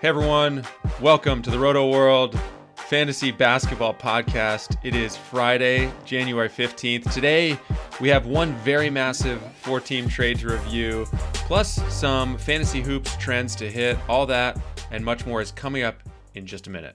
Hey everyone, welcome to the Rotoworld Fantasy Basketball Podcast. It is Friday, January 15th. Today, we have one very massive four team trade to review, plus some fantasy hoops trends to hit. All that and much more is coming up in just a minute.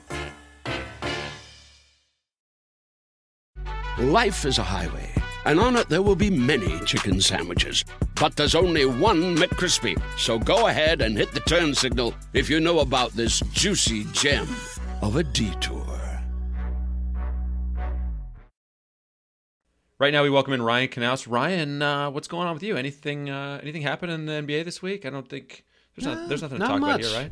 Life is a highway, and on it there will be many chicken sandwiches. But there's only one McCrispy. So go ahead and hit the turn signal if you know about this juicy gem of a detour. Right now, we welcome in Ryan Knaus. Ryan, uh, what's going on with you? Anything uh, anything happened in the NBA this week? I don't think there's, not, there's nothing to not talk much. about here, right?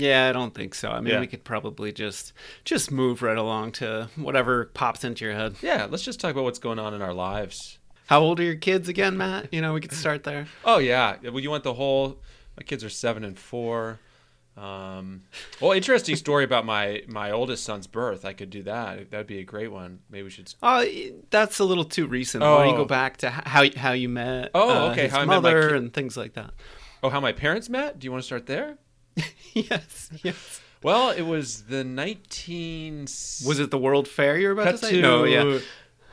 Yeah, I don't think so. I mean, Yeah. we could probably just just move right along to whatever pops into your head. Yeah, let's just talk about what's going on in our lives. How old are your kids again, Matt? You know, we could start there. Oh yeah, well, you want the whole? My kids are seven and four. Um, well, interesting story about my my oldest son's birth. I could do that. That'd be a great one. Maybe we should. Oh, that's a little too recent. Why don't you Oh. go back to how how you met? Oh, uh, okay, his how I met my mother and things like that. Oh, how my parents met? Do you want to start there? yes, yes. Well, it was the nineteen. Was it the World Fair you're about to say? to no, yeah.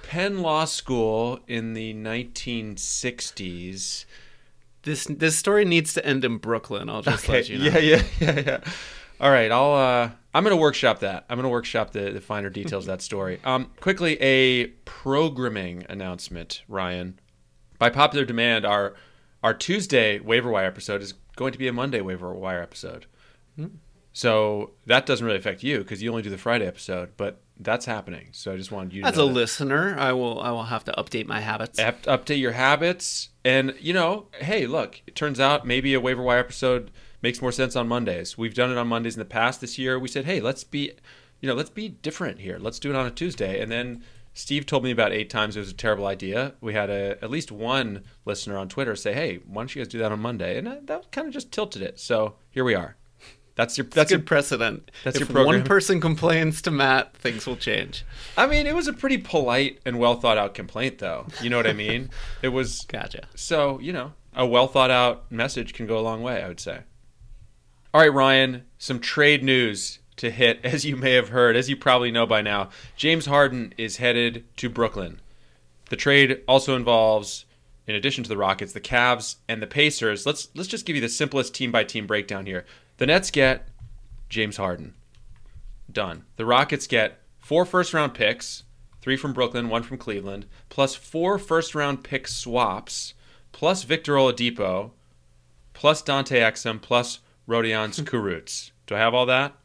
Penn Law School in the nineteen sixties. This this story needs to end in Brooklyn. I'll just let you know. Yeah, yeah, yeah, yeah. All right, I'll. Uh, I'm gonna workshop that. I'm gonna workshop the, the finer details of that story. Um, quickly, a programming announcement, Ryan. By popular demand, our our Tuesday waiver wire episode is going to be a Monday waiver wire episode. Hmm. So that doesn't really affect you because you only do the Friday episode, but that's happening. So I just wanted you to As a that. listener, I will I will have to update my habits. Up- update your habits and you know hey look it turns out maybe a waiver wire episode makes more sense on mondays we've done it on mondays in the past this year we said hey let's be you know let's be different here let's do it on a tuesday and then steve told me about eight times it was a terrible idea we had a, at least one listener on twitter say hey why don't you guys do that on monday and that, that kind of just tilted it so here we are that's your That's that's good your precedent. that's if your program. one person complains to Matt, things will change. i mean it was a pretty polite and well thought out complaint though you know what i mean it was Gotcha. So, you know, a well thought out message can go a long way, I would say. All right, Ryan, some trade news to hit. As you may have heard, as you probably know by now, James Harden is headed to Brooklyn. The trade also involves, in addition to the Rockets, the Cavs and the Pacers. Let's let's just give you the simplest team by team breakdown here. The Nets get James Harden. Done. The Rockets get four first round picks, three from Brooklyn, one from Cleveland, plus four first round pick swaps, plus Victor Oladipo, plus Dante Exum, plus Rodion Kurucs. Do I have all that?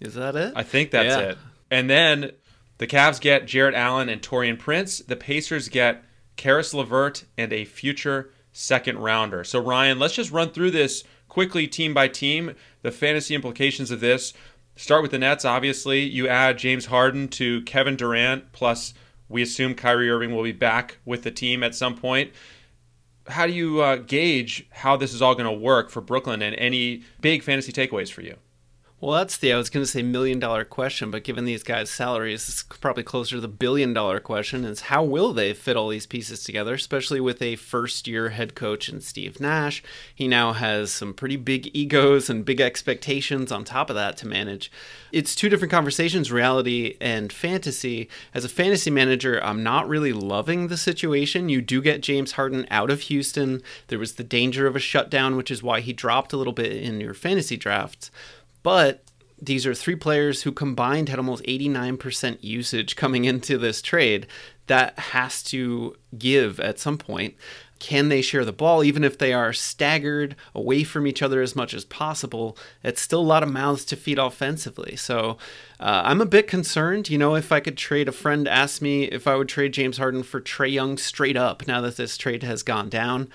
Is that it? I think that's Yeah. it. And then the Cavs get Jarrett Allen and Taurean Prince. The Pacers get Caris LeVert and a future second rounder. So Ryan, let's just run through this quickly team by team. The fantasy implications of this. Start with the Nets, obviously. You add James Harden to Kevin Durant plus We assume Kyrie Irving will be back with the team at some point. How do you uh, gauge how this is all going to work for Brooklyn and any big fantasy takeaways for you? Well, that's the I was going to say million dollar question, but given these guys' salaries, it's probably closer to the billion dollar question is how will they fit all these pieces together, especially with a first year head coach in Steve Nash. He now has some pretty big egos and big expectations on top of that to manage. It's two different conversations, reality and fantasy. As a fantasy manager, I'm not really loving the situation. You do get James Harden out of Houston. There was the danger of a shutdown, which is why he dropped a little bit in your fantasy drafts. But these are three players who combined had almost 89% usage coming into this trade. That has to give at some point. Can they share the ball, even if they are staggered away from each other as much as possible? It's still a lot of mouths to feed offensively. So uh, I'm a bit concerned. You know, if I could trade, a friend asked me if I would trade James Harden for Trae Young straight up now that this trade has gone down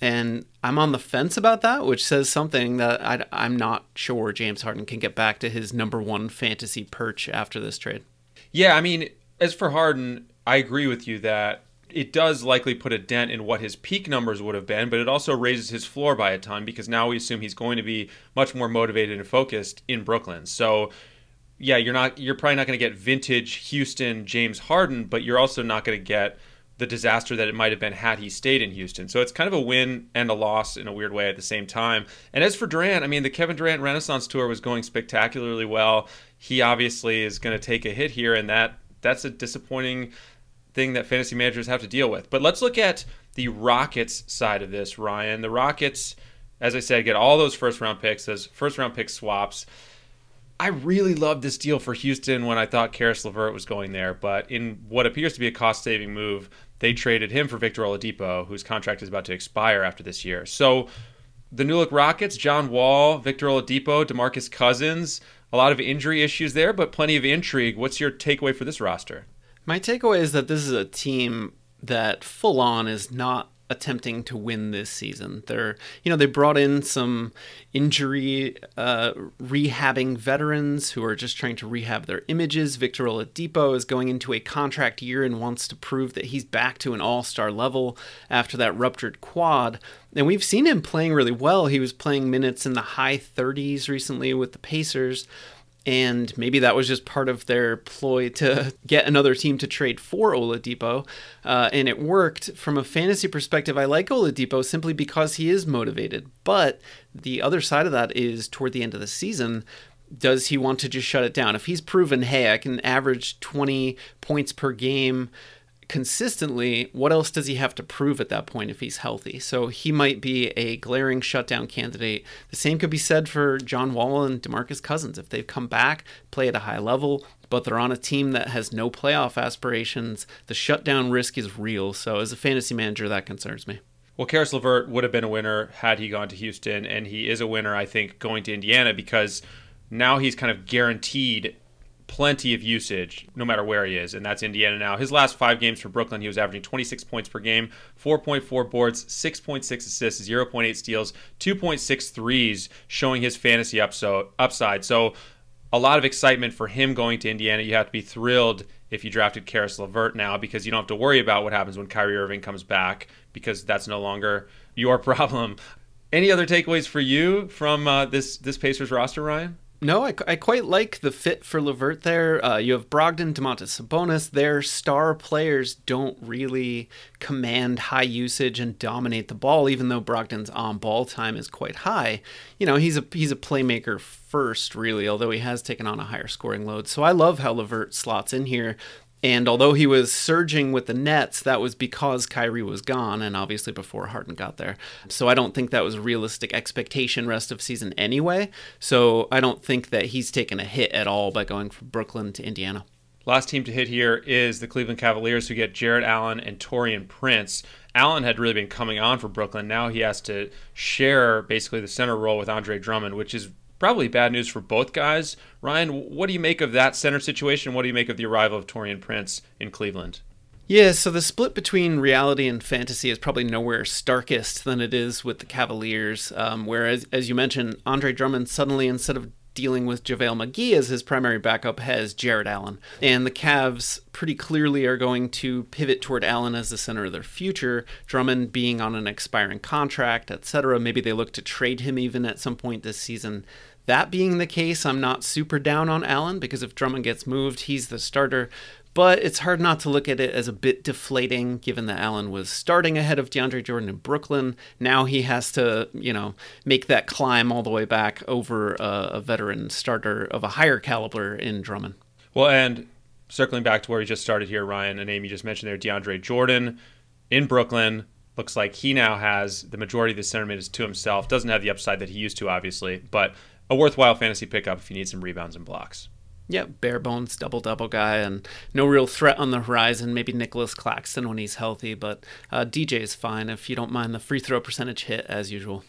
and I'm on the fence about that, which says something that I, am not sure James Harden can get back to his number one fantasy perch after this trade. Yeah, I mean, as for Harden, I agree with you that it does likely put a dent in what his peak numbers would have been, but it also raises his floor by a ton because now we assume he's going to be much more motivated and focused in Brooklyn. So, yeah, you're not you're probably not going to get vintage Houston James Harden, but you're also not going to get the disaster that it might have been had he stayed in Houston. So it's kind of a win and a loss in a weird way at the same time. And as for Durant, I mean, the Kevin Durant Renaissance tour was going spectacularly well. He obviously is going to take a hit here, and that that's a disappointing thing that fantasy managers have to deal with. But let's look at the Rockets side of this, Ryan. The Rockets, as I said, get all those first round picks, those first round pick swaps. I really loved this deal for Houston when I thought Caris LeVert was going there, but in what appears to be a cost saving move, they traded him for Victor Oladipo, whose contract is about to expire after this year. So the New Look Rockets, John Wall, Victor Oladipo, DeMarcus Cousins, a lot of injury issues there, but plenty of intrigue. What's your takeaway for this roster? My takeaway is that this is a team that full on is not attempting to win this season. They're, you know, they brought in some injury uh, rehabbing veterans who are just trying to rehab their images. Victor Oladipo is going into a contract year and wants to prove that he's back to an all-star level after that ruptured quad. And we've seen him playing really well. He was playing minutes in the high 30s recently with the Pacers and maybe that was just part of their ploy to get another team to trade for Oladipo, uh, and it worked. From a fantasy perspective, I like Oladipo simply because he is motivated. But the other side of that is toward the end of the season, does he want to just shut it down? If he's proven, hey, I can average 20 points per game consistently, what else does he have to prove at that point if he's healthy? So he might be a glaring shutdown candidate. The same could be said for John Wall and DeMarcus Cousins. If they've come back, play at a high level, but they're on a team that has no playoff aspirations, the shutdown risk is real. So as a fantasy manager, that concerns me. Well, Caris LeVert would have been a winner had he gone to Houston, and he is a winner, I think, going to Indiana because now he's kind of guaranteed plenty of usage no matter where he is, and that's Indiana now. His last five games for Brooklyn, he was averaging 26 points per game, 4.4 boards, 6.6 assists, 0.8 steals, 2.6 threes, showing his fantasy up so, upside. So a lot of excitement for him going to Indiana. You have to be thrilled if you drafted Caris LeVert now because you don't have to worry about what happens when Kyrie Irving comes back because that's no longer your problem. Any other takeaways for you from uh, this this Pacers roster, Ryan? No, I, I quite like the fit for LeVert there. Uh, you have Brogdon, Domantas Sabonis. Their star players don't really command high usage and dominate the ball, even though Brogdon's on ball time is quite high. You know, he's a he's a playmaker first, really, although he has taken on a higher scoring load. So I love how LeVert slots in here. And although he was surging with the Nets, that was because Kyrie was gone, and obviously before Harden got there. So I don't think that was a realistic expectation rest of season anyway. So I don't think that he's taken a hit at all by going from Brooklyn to Indiana. Last team to hit here is the Cleveland Cavaliers, who get Jarrett Allen and Taurean Prince. Allen had really been coming on for Brooklyn. Now he has to share basically the center role with Andre Drummond, which is probably bad news for both guys. Ryan, what do you make of that center situation? What do you make of the arrival of Taurean Prince in Cleveland? Yeah, so the split between reality and fantasy is probably nowhere starkest than it is with the Cavaliers. Um, whereas, as you mentioned, Andre Drummond suddenly, instead of dealing with JaVale McGee as his primary backup has Jarrett Allen. And the Cavs pretty clearly are going to pivot toward Allen as the center of their future, Drummond being on an expiring contract, etc. Maybe they look to trade him even at some point this season. That being the case, I'm not super down on Allen because if Drummond gets moved, he's the starter. But it's hard not to look at it as a bit deflating given that Allen was starting ahead of DeAndre Jordan in Brooklyn. Now he has to, you know, make that climb all the way back over a, a veteran starter of a higher caliber in Drummond. Well, and circling back to where we just started here, Ryan, a name you just mentioned there, DeAndre Jordan in Brooklyn. Looks like he now has the majority of the center minutes to himself. Doesn't have the upside that he used to, obviously, but a worthwhile fantasy pickup if you need some rebounds and blocks. Yeah, bare bones double double guy, and no real threat on the horizon. Maybe Nicolas Claxton when he's healthy, but uh, DJ is fine if you don't mind the free throw percentage hit as usual.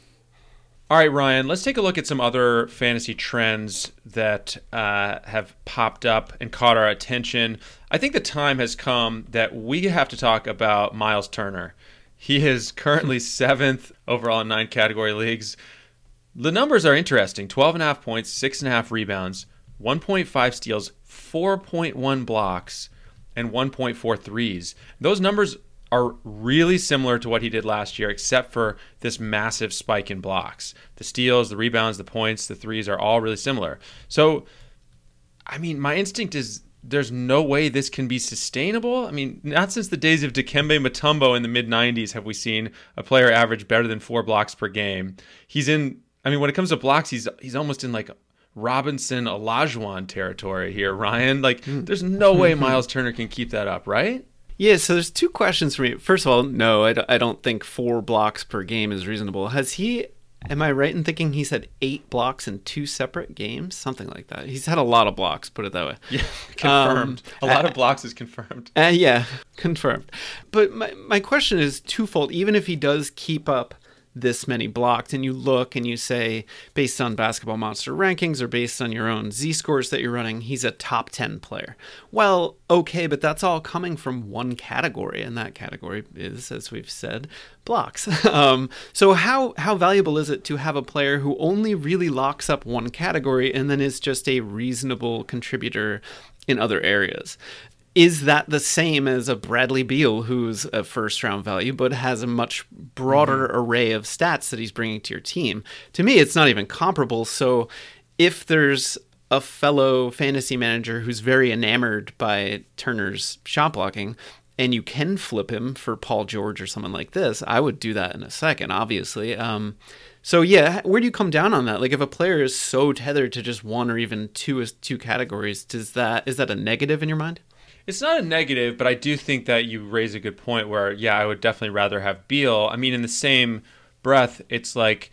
All right, Ryan, let's take a look at some other fantasy trends that uh, have popped up and caught our attention. I think the time has come that we have to talk about Miles Turner. He is currently seventh overall in nine category leagues. The numbers are interesting 12.5 points, 6.5 rebounds, 1.5 steals, 4.1 blocks, and 1.4 threes. Those numbers are really similar to what he did last year, except for this massive spike in blocks. The steals, the rebounds, the points, the threes are all really similar. So, I mean, my instinct is there's no way this can be sustainable. I mean, not since the days of Dikembe Mutombo in the mid 90s have we seen a player average better than four blocks per game. He's in, I mean, when it comes to blocks, he's he's almost in like Robinson Olajuwon territory here, Ryan. Like, hmm. there's no way Miles Turner can keep that up, right? Yeah, so there's two questions for me. First of all, no, I d- I don't think four blocks per game is reasonable. Has he, am I right in thinking he's had eight blocks in two separate games? Something like that. He's had a lot of blocks, put it that way. Yeah, confirmed. Um, a lot uh, of blocks is confirmed. Uh, yeah, confirmed. But my, my question is twofold. Even if he does keep up this many blocked and you look and you say based on basketball monster rankings or based on your own z scores that you're running he's a top 10 player. Well okay but that's all coming from one category and that category is as we've said blocks. Um, so how how valuable is it to have a player who only really locks up one category and then is just a reasonable contributor in other areas is that the same as a Bradley Beal, who's a first round value, but has a much broader mm-hmm. array of stats that he's bringing to your team? To me, it's not even comparable. So if there's a fellow fantasy manager who's very enamored by Turner's shot blocking, and you can flip him for Paul George or someone like this, I would do that in a second, obviously. Um, so yeah, where do you come down on that? Like if a player is so tethered to just one or even two two categories, does that is that a negative in your mind? It's not a negative, but I do think that you raise a good point where, yeah, I would definitely rather have Beal. I mean, in the same breath, it's like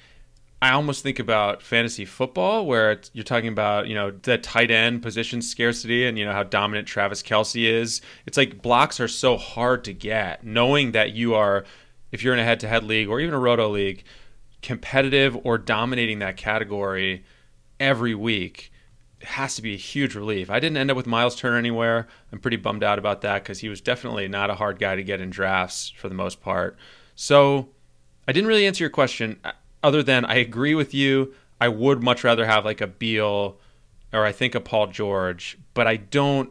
I almost think about fantasy football where you're talking about, you know, the tight end position scarcity and, you know, how dominant Travis Kelce is. It's like blocks are so hard to get. Knowing that you are, if you're in a head to head league or even a roto league, competitive or dominating that category every week has to be a huge relief. I didn't end up with Miles Turner anywhere. I'm pretty bummed out about that because he was definitely not a hard guy to get in drafts for the most part. So I didn't really answer your question uh, other than I agree with you. I would much rather have like a Beal or I think a Paul George, but I don't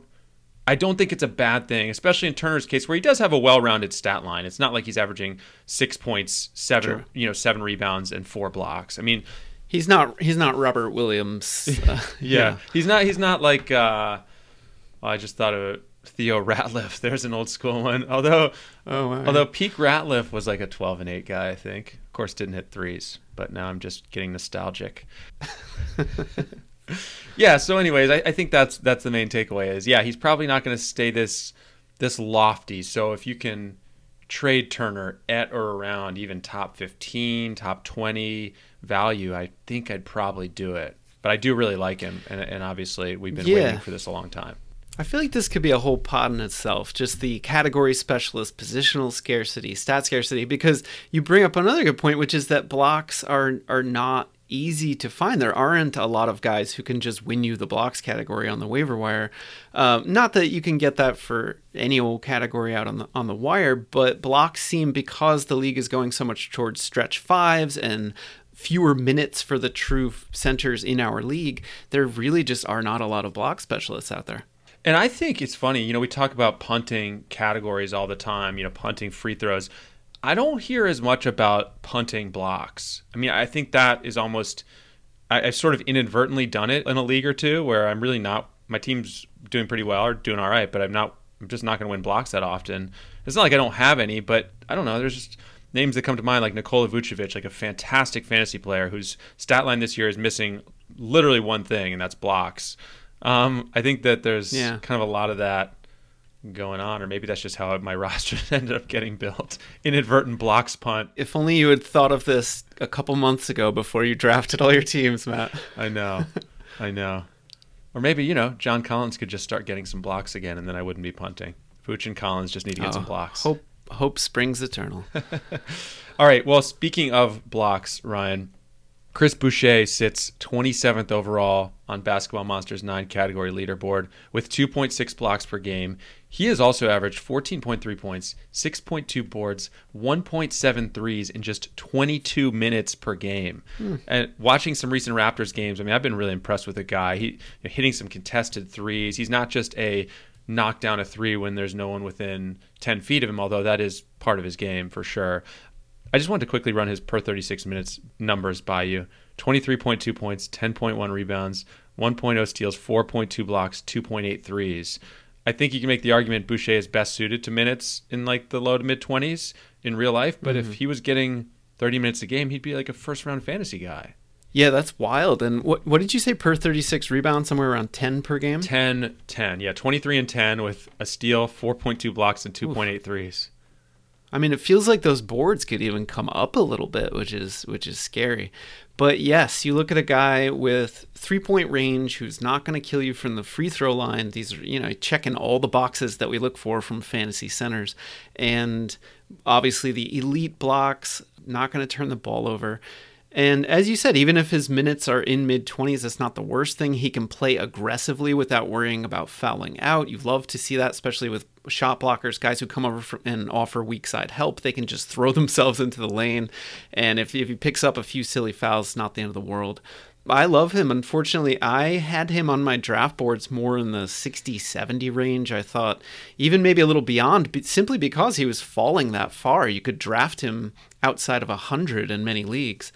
I don't think it's a bad thing, especially in Turner's case where he does have a well-rounded stat line. It's not like he's averaging 6 points, 7, True. you know, 7 rebounds and 4 blocks. I mean, He's not. He's not Robert Williams. Uh, yeah. yeah. he's not. He's not like. Uh, well, I just thought of Theo Ratliff. There's an old school one. Although, oh, wow. although peak Ratliff was like a 12 and 8 guy, I think. Of course, didn't hit threes, but now I'm just getting nostalgic. yeah. So, anyways, I, I, think that's that's the main takeaway. Is yeah, he's probably not going to stay this this lofty. So if you can trade Turner at or around even top 15, top 20 value, I think I'd probably do it. But I do really like him, and, and obviously we've been yeah. waiting for this a long time. I feel like this could be a whole pod in itself, just the category specialist, positional scarcity, stat scarcity, because you bring up another good point, which is that blocks are are not easy to find. There aren't a lot of guys who can just win you the blocks category on the waiver wire. Um, not that you can get that for any old category out on the on the wire, but blocks seem because the league is going so much towards stretch fives and fewer minutes for the true centers in our league, there really just are not a lot of block specialists out there. And I think it's funny, you know, we talk about punting categories all the time, you know, punting free throws. I don't hear as much about punting blocks. I mean, I think that is almost, I, have sort of inadvertently done it in a league or two where I'm really not, my team's doing pretty well or doing all right, but I'm not, I'm just not going to win blocks that often. It's not like I don't have any, but I don't know. There's just names that come to mind like Nikola Vucevic, like a fantastic fantasy player whose stat line this year is missing literally one thing, and that's blocks. Um, I think that there's yeah. kind of a lot of that going on, or maybe that's just how my roster ended up getting built. Inadvertent blocks punt. If only you had thought of this a couple months ago before you drafted all your teams, Matt. I know, I know. Or maybe you know John Collins could just start getting some blocks again, and then I wouldn't be punting. Vooch and Collins just need to get oh, some blocks. Hope hope springs eternal. all right. Well, speaking of blocks, Ryan, Chris Boucher sits 27th overall on Basketball Monsters 9 category leaderboard with 2.6 blocks per game. He has also averaged 14.3 points, 6.2 boards, 1.7 threes in just 22 minutes per game. Hmm. And watching some recent Raptors games, I mean, I've been really impressed with the guy. He hitting some contested threes. He's not just a knock down a three when there's no one within 10 feet of him, although that is part of his game for sure. I just wanted to quickly run his per 36 minutes numbers by you 23.2 points, 10.1 rebounds, 1.0 steals, 4.2 blocks, 2.8 threes. I think you can make the argument Boucher is best suited to minutes in like the low to mid 20s in real life, but mm-hmm. if he was getting 30 minutes a game, he'd be like a first round fantasy guy. Yeah, that's wild. And what what did you say per 36 rebounds? Somewhere around 10 per game? 10, 10. Yeah, 23 and 10 with a steal, 4.2 blocks, and 2.8 threes. I mean, it feels like those boards could even come up a little bit, which is which is scary. But yes, you look at a guy with three point range who's not going to kill you from the free throw line. These are, you know, checking all the boxes that we look for from fantasy centers. And obviously the elite blocks, not going to turn the ball over. And as you said, even if his minutes are in mid 20s, it's not the worst thing. He can play aggressively without worrying about fouling out. You love to see that, especially with shot blockers, guys who come over and offer weak side help. They can just throw themselves into the lane. And if, if he picks up a few silly fouls, it's not the end of the world. I love him. Unfortunately, I had him on my draft boards more in the 60 70 range. I thought even maybe a little beyond, simply because he was falling that far. You could draft him outside of 100 in many leagues.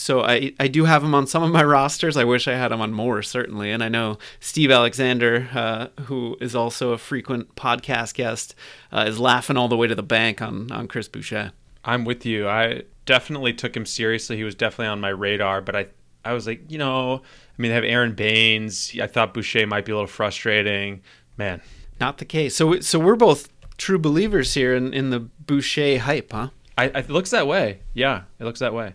So I, I do have him on some of my rosters. I wish I had him on more, certainly. And I know Steve Alexander, uh, who is also a frequent podcast guest, uh, is laughing all the way to the bank on, on Chris Boucher. I'm with you. I definitely took him seriously. He was definitely on my radar, but I I was like, you know, I mean, they have Aron Baynes. I thought Boucher might be a little frustrating. Man, not the case. So so we're both true believers here in, in the Boucher hype, huh? I, it looks that way. Yeah, it looks that way.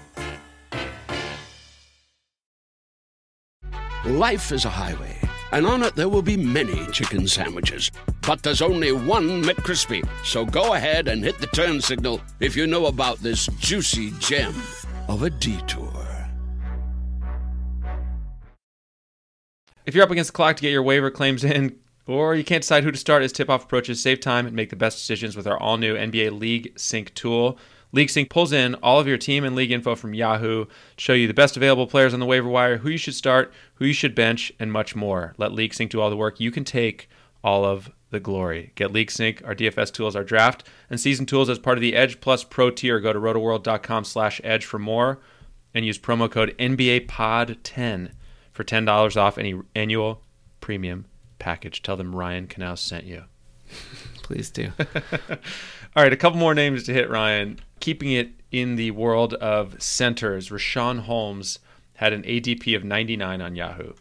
Life is a highway, and on it there will be many chicken sandwiches. But there's only one McCrispy. So go ahead and hit the turn signal if you know about this juicy gem of a detour. If you're up against the clock to get your waiver claims in, or you can't decide who to start as tip off approaches, save time and make the best decisions with our all new NBA League Sync tool. League Sync pulls in all of your team and league info from Yahoo, show you the best available players on the waiver wire, who you should start, who you should bench, and much more. Let League Sync do all the work. You can take all of the glory. Get League Sync, our DFS tools, our draft, and season tools as part of the Edge Plus Pro tier. Go to rotoworld.com slash edge for more. and use promo code NBA Pod 10 for $10 off any annual premium package. Tell them Ryan Knaus sent you. Please do. All right, a couple more names to hit, Ryan. Keeping it in the world of centers, Richaun Holmes had an ADP of 99 on Yahoo.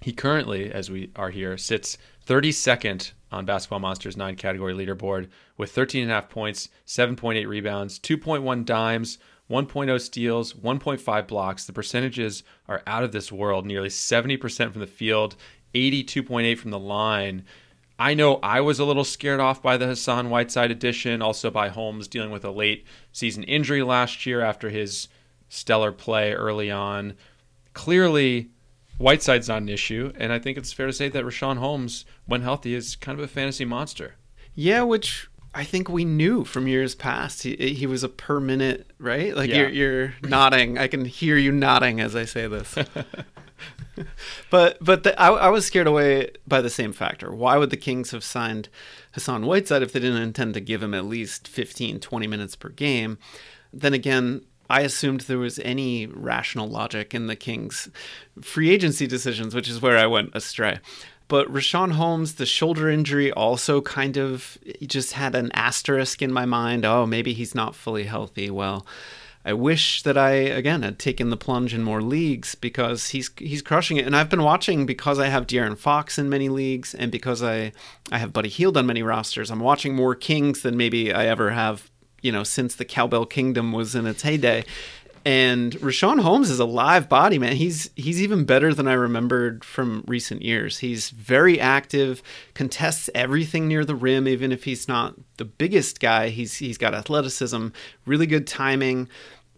He currently, as we are here, sits 32nd on Basketball Monsters 9 category leaderboard with 13.5 points, 7.8 rebounds, 2.1 dimes, 1.0 steals, 1.5 blocks. The percentages are out of this world, nearly 70% from the field, 82.8 from the line. I know I was a little scared off by the Hassan Whiteside addition, also by Holmes dealing with a late season injury last year after his stellar play early on. Clearly, Whiteside's not an issue, and I think it's fair to say that Richaun Holmes, when healthy, is kind of a fantasy monster. Yeah, which I think we knew from years past. He he was a per minute, right? Like Yeah. you're you're nodding. I can hear you nodding as I say this. but but the, I, I was scared away by the same factor. Why would the Kings have signed Hassan Whiteside if they didn't intend to give him at least 15, 20 minutes per game? Then again, I assumed there was any rational logic in the Kings' free agency decisions, which is where I went astray. But Richaun Holmes, the shoulder injury also kind of just had an asterisk in my mind. Oh, maybe he's not fully healthy. Well, I wish that I again had taken the plunge in more leagues because he's he's crushing it. And I've been watching because I have De'Aaron Fox in many leagues and because I I have Buddy Hield on many rosters. I'm watching more Kings than maybe I ever have, you know, since the Cowbell Kingdom was in its heyday. And Richaun Holmes is a live body, man. He's he's even better than I remembered from recent years. He's very active, contests everything near the rim, even if he's not the biggest guy. He's he's got athleticism, really good timing.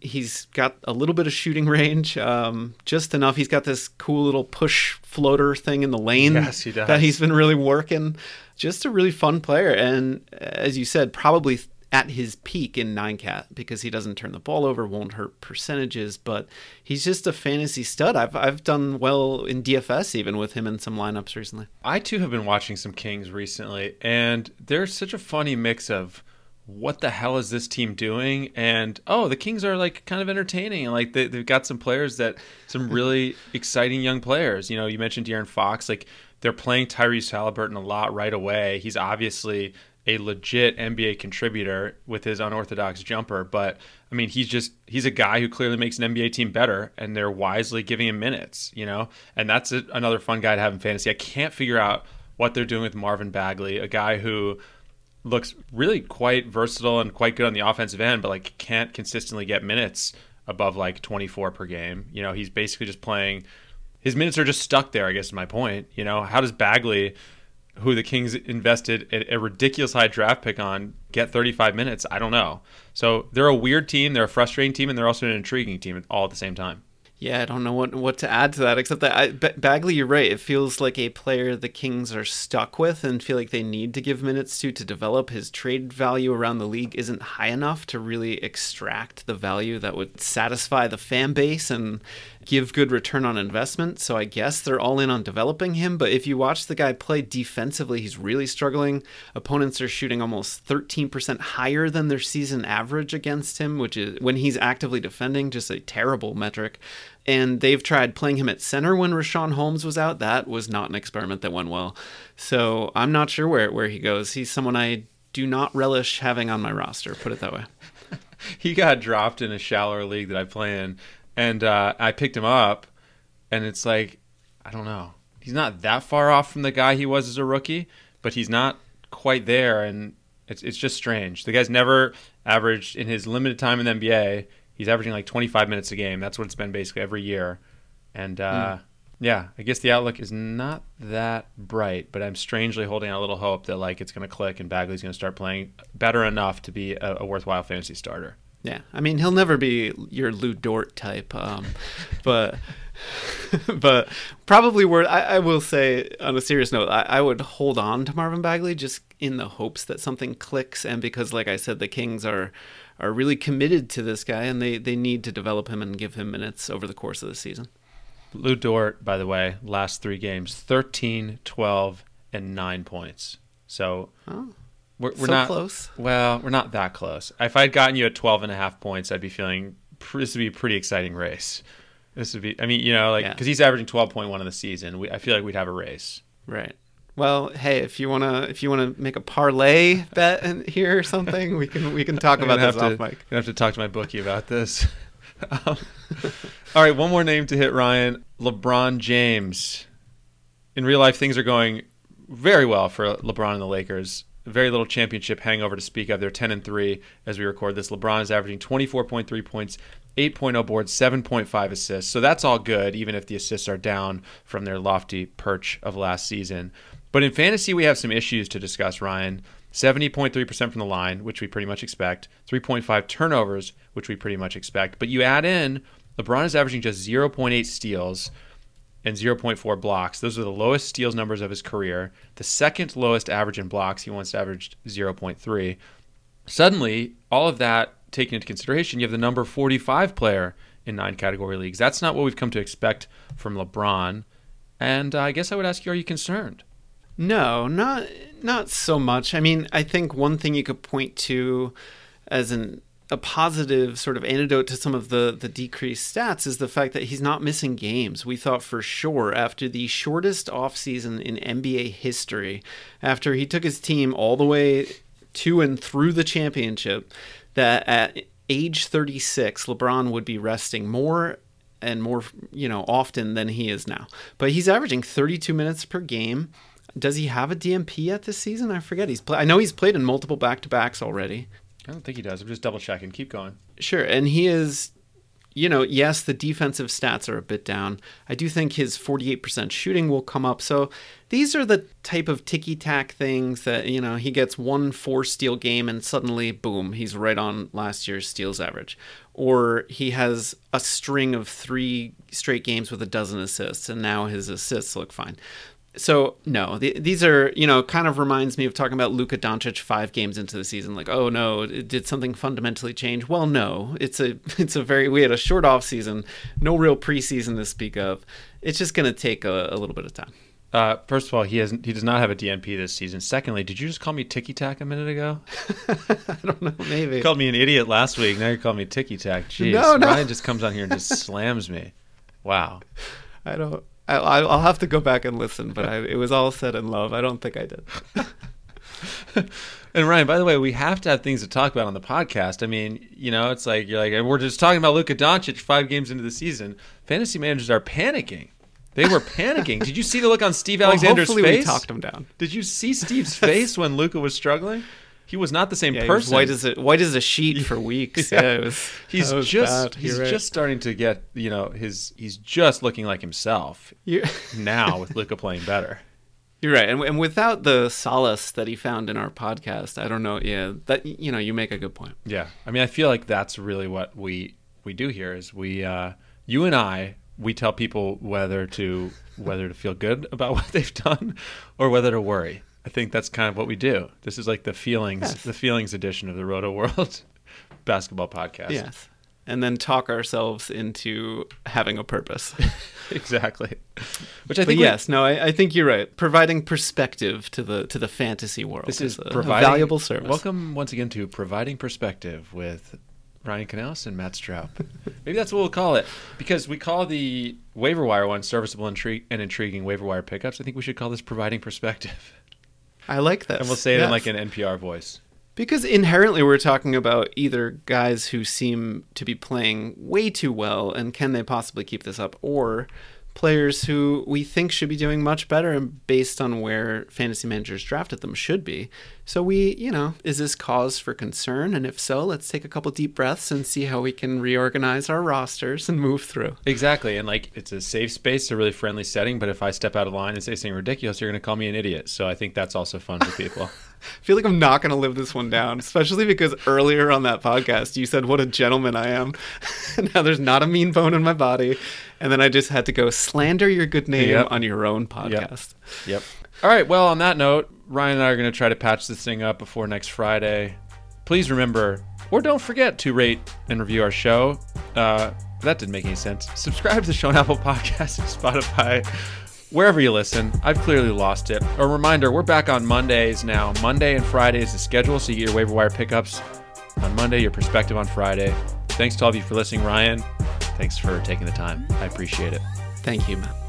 He's got a little bit of shooting range, um, just enough. He's got this cool little push floater thing in the lane Yes, he does. that he's been really working. Just a really fun player, and as you said, probably at his peak in nine cat because he doesn't turn the ball over, won't hurt percentages, but he's just a fantasy stud. I've I've done well in DFS even with him in some lineups recently. I too have been watching some Kings recently, and there's such a funny mix of what the hell is this team doing? And oh, the Kings are like kind of entertaining, and like they, they've got some players that some really exciting young players. You know, you mentioned De'Aaron Fox, like they're playing Tyrese Haliburton a lot right away. He's obviously a legit NBA contributor with his unorthodox jumper, but I mean, he's just he's a guy who clearly makes an NBA team better, and they're wisely giving him minutes, you know. And that's a, another fun guy to have in fantasy. I can't figure out what they're doing with Marvin Bagley, a guy who looks really quite versatile and quite good on the offensive end, but like can't consistently get minutes above like 24 per game. You know, he's basically just playing. His minutes are just stuck there. I guess is my point. You know, how does Bagley, who the Kings invested a, a ridiculous high draft pick on, get 35 minutes? I don't know. So they're a weird team. They're a frustrating team, and they're also an intriguing team all at the same time. Yeah, I don't know what what to add to that except that I, B- Bagley, you're right. It feels like a player the Kings are stuck with and feel like they need to give minutes to to develop. His trade value around the league isn't high enough to really extract the value that would satisfy the fan base and give good return on investment. So I guess they're all in on developing him. But if you watch the guy play defensively, he's really struggling. Opponents are shooting almost 13% higher than their season average against him, which is when he's actively defending, just a terrible metric. And they've tried playing him at center when Richaun Holmes was out. That was not an experiment that went well. So I'm not sure where, where he goes. He's someone I do not relish having on my roster, put it that way. he got dropped in a shallower league that I play in, and uh, I picked him up, and it's like, I don't know, he's not that far off from the guy he was as a rookie, but he's not quite there, and it's it's just strange. The guy's never averaged in his limited time in the NBA. He's averaging like 25 minutes a game. That's what it's been basically every year, and. Uh, Yeah, I guess the outlook is not that bright, but I'm strangely holding out a little hope that like it's going to click and Bagley's going to start playing better enough to be a, a worthwhile fantasy starter. Yeah, I mean he'll never be your Lu Dort type, um, but but probably worth. I, I will say on a serious note, I, I would hold on to Marvin Bagley just in the hopes that something clicks, and because, like I said, the Kings are are really committed to this guy, and they they need to develop him and give him minutes over the course of the season. Lu Dort, by the way, last three games 13, 12, and 9 points. So Oh, we're, we're so not close. Well, we're not that close. If I'd gotten you at 12 and a half points, I'd be feeling this would be a pretty exciting race. This would be, I mean, you know, like Yeah. because he's averaging twelve point one in the season. We, I feel like we'd have a race. Right. Well, hey, if you wanna if you wanna make a parlay bet in here or something, we can we can talk about this off to, mic. gonna have to talk to my bookie about this. um, all right, one more name to hit, Ryan. LeBron James. In real life, things are going very well for LeBron and the Lakers. Very little championship hangover to speak of. They're 10 and 3 as we record this. LeBron is averaging 24.3 points, 8.0 boards, 7.5 assists. So that's all good, even if the assists are down from their lofty perch of last season. But in fantasy, we have some issues to discuss, Ryan. 70.3% from the line, which we pretty much expect. 3.5 turnovers, which we pretty much expect. But you add in, LeBron is averaging just 0.8 steals and 0.4 blocks. Those are the lowest steals numbers of his career. The second lowest average in blocks, he once averaged 0.3. Suddenly, all of that taken into consideration, you have the number 45 player in nine category leagues. That's not what we've come to expect from LeBron. And uh, I guess I would ask you, are you concerned? No, not not so much. I mean, I think one thing you could point to as an a positive sort of antidote to some of the the decreased stats is the fact that he's not missing games. We thought for sure after the shortest offseason in NBA history, after he took his team all the way to and through the championship, that at age 36, LeBron would be resting more and more, you know, often than he is now. But he's averaging 32 minutes per game. Does he have a DNP yet this season? I forget. He's play- I know he's played in multiple back-to-backs already. I don't think he does. I'm just double checking. Keep going. Sure, and he is you know, yes, the defensive stats are a bit down. I do think his 48% shooting will come up. So these are the type of ticky tack things that, you know, he gets one four steal game and suddenly, boom, he's right on last year's steals average. Or he has a string of three straight games with a dozen assists and now his assists look fine. So no, the, these are you know kind of reminds me of talking about Luka Doncic five games into the season. Like, oh no, did something fundamentally change? Well, no, it's a it's a very we had a short off season, no real preseason to speak of. It's just going to take a, a little bit of time. Uh, first of all, he has he does not have a DNP this season. Secondly, did you just call me ticky tack a minute ago? I don't know, maybe. You called me an idiot last week. Now you call me ticky tack. Jeez, No, no. Ryan just comes on here and just slams me. Wow. I don't. I, I- I'll have to go back and listen, but I, it was all said in love. I don't think I did. And Ryan, by the way, we have to have things to talk about on the podcast. I mean, you know, it's like you're like, and we're just talking about Luka Doncic five games into the season. Fantasy managers are panicking. They were panicking. Did you see the look on Steve Well, Alexander's hopefully face? we talked him down. Did you see Steve's face when Luka was struggling? He was not the same Yeah, person. white as a white as a sheet for weeks. Yeah. yeah, was. he's just he's right. just starting to get you know his he's just looking like himself You- now with Luka playing better. You're right, and, and without the solace that he found in our podcast, I don't know. Yeah, that you know, you make a good point. Yeah, I mean, I feel like that's really what we we do here is we uh, you and I we tell people whether to whether to feel good about what they've done or whether to worry. I think that's kind of what we do. This is like the feelings Yes. the feelings edition of the Rotoworld basketball podcast. Yes, and then talk ourselves into having a purpose. exactly. Which I think we- yes, no, I, I think you're right. Providing perspective to the to the fantasy world. This is a, a providing valuable service. Welcome once again to providing perspective with Ryan Knaus and Matt Straub. Maybe that's what we'll call it because we call the waiver wire one serviceable and intriguing waiver wire pickups. I think we should call this providing perspective, I like this, and we'll say it in like an NPR voice. Because inherently, we're talking about either guys who seem to be playing way too well and can they possibly keep this up, or players who we think should be doing much better and based on where fantasy managers drafted them should be. So, we, you know, is this cause for concern? And if so, let's take a couple deep breaths and see how we can reorganize our rosters and move through. Exactly, and like it's a safe space, a really friendly setting. But if I step out of line and say something ridiculous, you're going to call me an idiot. So I think that's also fun for people. I feel like I'm not going to live this one down, especially because earlier on that podcast you said what a gentleman I am. now there's not a mean bone in my body, and then I just had to go slander your good name Yep. on your own podcast. Yep. All right. Well, on that note, Ryan and I are going to try to patch this thing up before next Friday. Please remember, or don't forget to rate and review our show. Uh, that didn't make any sense. Subscribe to the show on Apple Podcasts and Spotify, wherever you listen. I've clearly lost it. A reminder: we're back on Mondays now. Monday and Friday is the schedule, so you get your waiver wire pickups on Monday, your perspective on Friday. Thanks to all of you for listening. Ryan, thanks for taking the time. I appreciate it. Thank you, Matt.